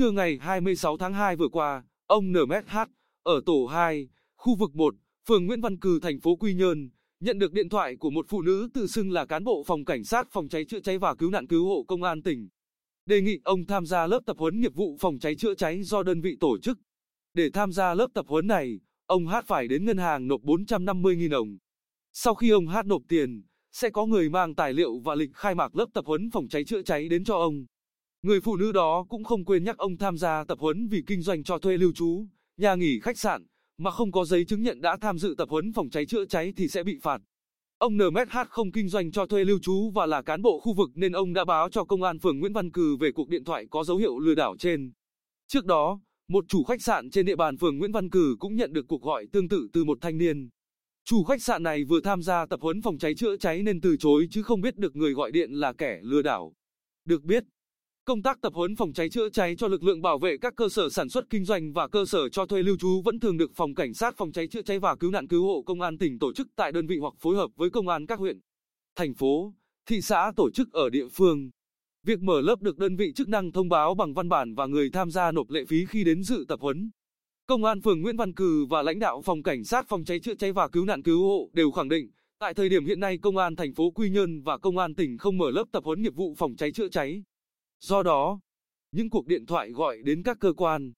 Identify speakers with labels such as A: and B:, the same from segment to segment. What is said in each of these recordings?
A: Trưa ngày 26 tháng 2 vừa qua, ông NMH, ở tổ 2, khu vực 1, phường Nguyễn Văn Cừ, thành phố Quy Nhơn, nhận được điện thoại của một phụ nữ tự xưng là cán bộ phòng cảnh sát phòng cháy chữa cháy và cứu nạn cứu hộ công an tỉnh. Đề nghị ông tham gia lớp tập huấn nghiệp vụ phòng cháy chữa cháy do đơn vị tổ chức. Để tham gia lớp tập huấn này, ông Hát phải đến ngân hàng nộp 450.000 đồng. Sau khi ông Hát nộp tiền, sẽ có người mang tài liệu và lịch khai mạc lớp tập huấn phòng cháy chữa cháy đến cho ông. Người phụ nữ đó cũng không quên nhắc ông tham gia tập huấn vì kinh doanh cho thuê lưu trú, nhà nghỉ khách sạn, mà không có giấy chứng nhận đã tham dự tập huấn phòng cháy chữa cháy thì sẽ bị phạt. Ông NMH không kinh doanh cho thuê lưu trú và là cán bộ khu vực nên ông đã báo cho công an phường Nguyễn Văn Cừ về cuộc điện thoại có dấu hiệu lừa đảo trên. Trước đó, một chủ khách sạn trên địa bàn phường Nguyễn Văn Cừ cũng nhận được cuộc gọi tương tự từ một thanh niên. Chủ khách sạn này vừa tham gia tập huấn phòng cháy chữa cháy nên từ chối chứ không biết được người gọi điện là kẻ lừa đảo. Được biết, công tác tập huấn phòng cháy chữa cháy cho lực lượng bảo vệ các cơ sở sản xuất kinh doanh và cơ sở cho thuê lưu trú vẫn thường được phòng cảnh sát phòng cháy chữa cháy và cứu nạn cứu hộ công an tỉnh tổ chức tại đơn vị hoặc phối hợp với công an các huyện, thành phố, thị xã tổ chức ở địa phương. Việc mở lớp được đơn vị chức năng thông báo bằng văn bản và người tham gia nộp lệ phí khi đến dự tập huấn. Công an phường Nguyễn Văn Cừ và lãnh đạo phòng cảnh sát phòng cháy chữa cháy và cứu nạn cứu hộ đều khẳng định, tại thời điểm hiện nay công an thành phố Quy Nhơn và công an tỉnh không mở lớp tập huấn nghiệp vụ phòng cháy chữa cháy. Do đó, những cuộc điện thoại gọi đến các cơ quan,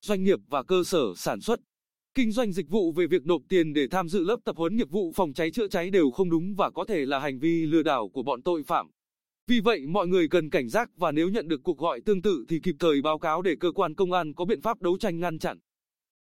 A: doanh nghiệp và cơ sở sản xuất, kinh doanh dịch vụ về việc nộp tiền để tham dự lớp tập huấn nghiệp vụ phòng cháy chữa cháy đều không đúng và có thể là hành vi lừa đảo của bọn tội phạm. Vì vậy mọi người cần cảnh giác và nếu nhận được cuộc gọi tương tự thì kịp thời báo cáo để cơ quan công an có biện pháp đấu tranh ngăn chặn.